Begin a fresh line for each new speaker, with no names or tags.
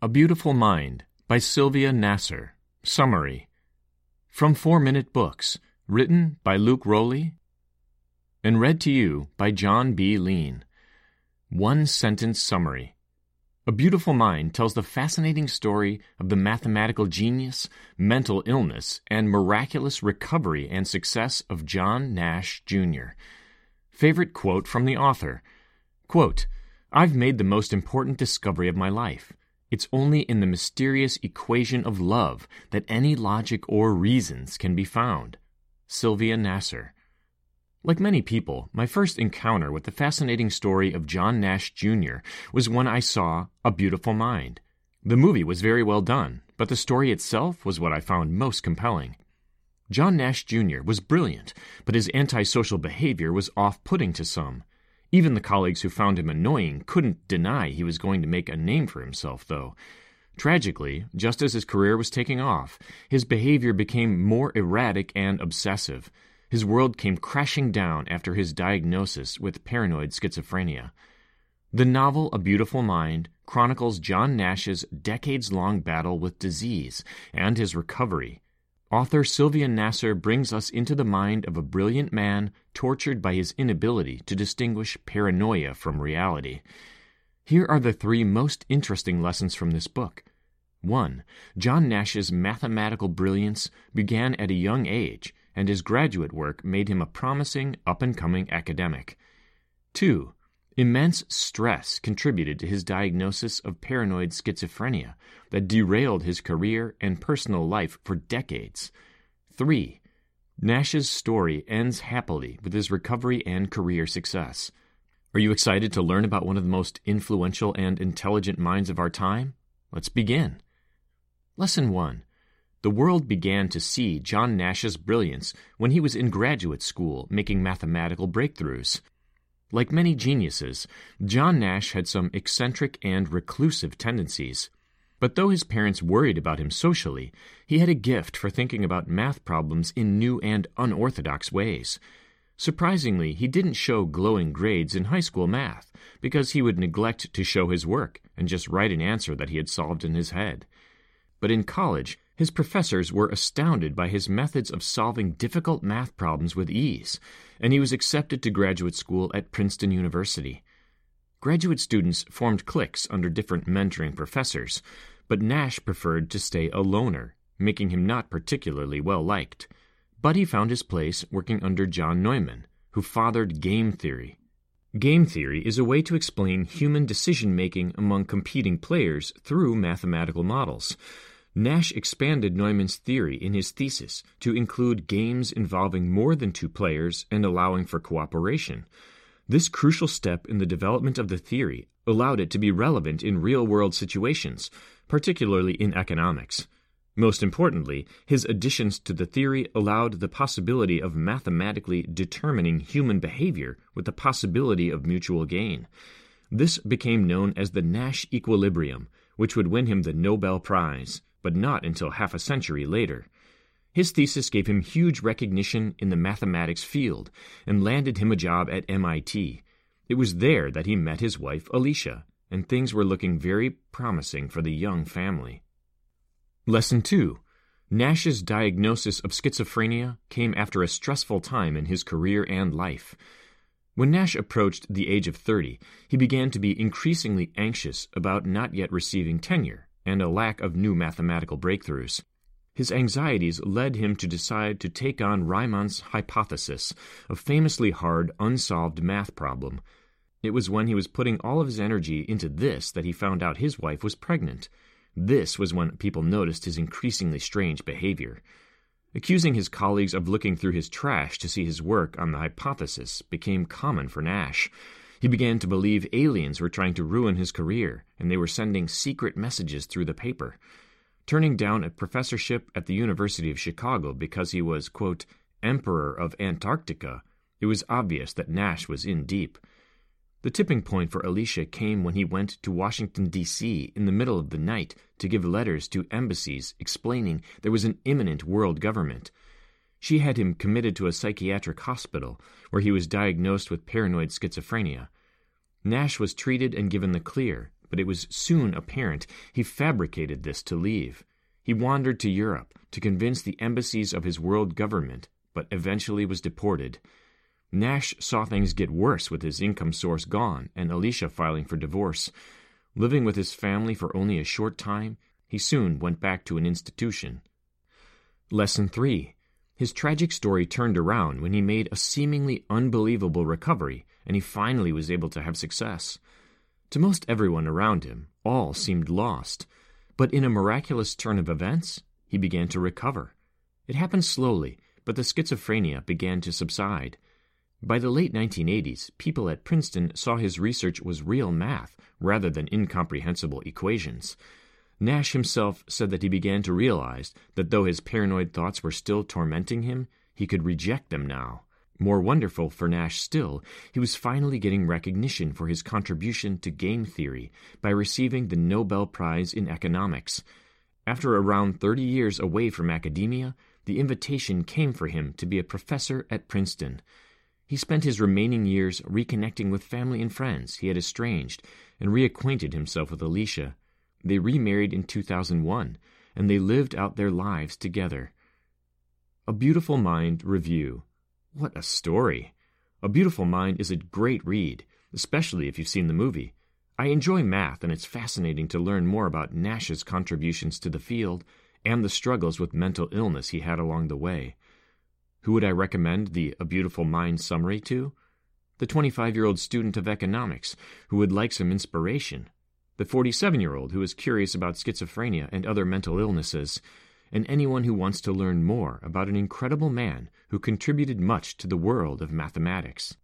A Beautiful Mind by Sylvia Nasar. Summary From Four Minute Books, written by Luke Rowley and read to you by John B. Lean. One sentence summary. A Beautiful Mind tells the fascinating story of the mathematical genius, mental illness, and miraculous recovery and success of John Nash, Jr. Favorite quote from the author quote, I've made the most important discovery of my life. It's only in the mysterious equation of love that any logic or reasons can be found. Sylvia Nasar. Like many people, my first encounter with the fascinating story of John Nash Jr. was when I saw A Beautiful Mind. The movie was very well done, but the story itself was what I found most compelling. John Nash Jr. was brilliant, but his antisocial behavior was off putting to some. Even the colleagues who found him annoying couldn't deny he was going to make a name for himself, though. Tragically, just as his career was taking off, his behavior became more erratic and obsessive. His world came crashing down after his diagnosis with paranoid schizophrenia. The novel A Beautiful Mind chronicles John Nash's decades long battle with disease and his recovery. Author Sylvia Nasar brings us into the mind of a brilliant man tortured by his inability to distinguish paranoia from reality. Here are the three most interesting lessons from this book. 1. John Nash's mathematical brilliance began at a young age, and his graduate work made him a promising, up and coming academic. 2. Immense stress contributed to his diagnosis of paranoid schizophrenia that derailed his career and personal life for decades. 3. Nash's story ends happily with his recovery and career success. Are you excited to learn about one of the most influential and intelligent minds of our time? Let's begin. Lesson 1. The world began to see John Nash's brilliance when he was in graduate school making mathematical breakthroughs. Like many geniuses, John Nash had some eccentric and reclusive tendencies. But though his parents worried about him socially, he had a gift for thinking about math problems in new and unorthodox ways. Surprisingly, he didn't show glowing grades in high school math because he would neglect to show his work and just write an answer that he had solved in his head. But in college, his professors were astounded by his methods of solving difficult math problems with ease, and he was accepted to graduate school at Princeton University. Graduate students formed cliques under different mentoring professors, but Nash preferred to stay a loner, making him not particularly well liked. But he found his place working under John Neumann, who fathered game theory. Game theory is a way to explain human decision making among competing players through mathematical models. Nash expanded Neumann's theory in his thesis to include games involving more than two players and allowing for cooperation. This crucial step in the development of the theory allowed it to be relevant in real world situations, particularly in economics. Most importantly, his additions to the theory allowed the possibility of mathematically determining human behavior with the possibility of mutual gain. This became known as the Nash equilibrium, which would win him the Nobel Prize but not until half a century later. His thesis gave him huge recognition in the mathematics field and landed him a job at MIT. It was there that he met his wife, Alicia, and things were looking very promising for the young family. Lesson 2 Nash's diagnosis of schizophrenia came after a stressful time in his career and life. When Nash approached the age of 30, he began to be increasingly anxious about not yet receiving tenure and a lack of new mathematical breakthroughs. His anxieties led him to decide to take on Riemann's hypothesis, a famously hard, unsolved math problem. It was when he was putting all of his energy into this that he found out his wife was pregnant. This was when people noticed his increasingly strange behavior. Accusing his colleagues of looking through his trash to see his work on the hypothesis became common for Nash. He began to believe aliens were trying to ruin his career, and they were sending secret messages through the paper. Turning down a professorship at the University of Chicago because he was, quote, Emperor of Antarctica, it was obvious that Nash was in deep. The tipping point for Alicia came when he went to Washington, D.C. in the middle of the night to give letters to embassies explaining there was an imminent world government. She had him committed to a psychiatric hospital where he was diagnosed with paranoid schizophrenia. Nash was treated and given the clear, but it was soon apparent he fabricated this to leave. He wandered to Europe to convince the embassies of his world government, but eventually was deported. Nash saw things get worse with his income source gone and Alicia filing for divorce. Living with his family for only a short time, he soon went back to an institution. Lesson 3. His tragic story turned around when he made a seemingly unbelievable recovery and he finally was able to have success. To most everyone around him, all seemed lost. But in a miraculous turn of events, he began to recover. It happened slowly, but the schizophrenia began to subside. By the late 1980s, people at Princeton saw his research was real math rather than incomprehensible equations. Nash himself said that he began to realize that though his paranoid thoughts were still tormenting him, he could reject them now. More wonderful for Nash still, he was finally getting recognition for his contribution to game theory by receiving the Nobel Prize in Economics. After around 30 years away from academia, the invitation came for him to be a professor at Princeton. He spent his remaining years reconnecting with family and friends he had estranged and reacquainted himself with Alicia. They remarried in 2001, and they lived out their lives together. A Beautiful Mind Review. What a story! A Beautiful Mind is a great read, especially if you've seen the movie. I enjoy math, and it's fascinating to learn more about Nash's contributions to the field and the struggles with mental illness he had along the way. Who would I recommend the A Beautiful Mind summary to? The 25 year old student of economics who would like some inspiration. The 47 year old who is curious about schizophrenia and other mental illnesses. And anyone who wants to learn more about an incredible man who contributed much to the world of mathematics.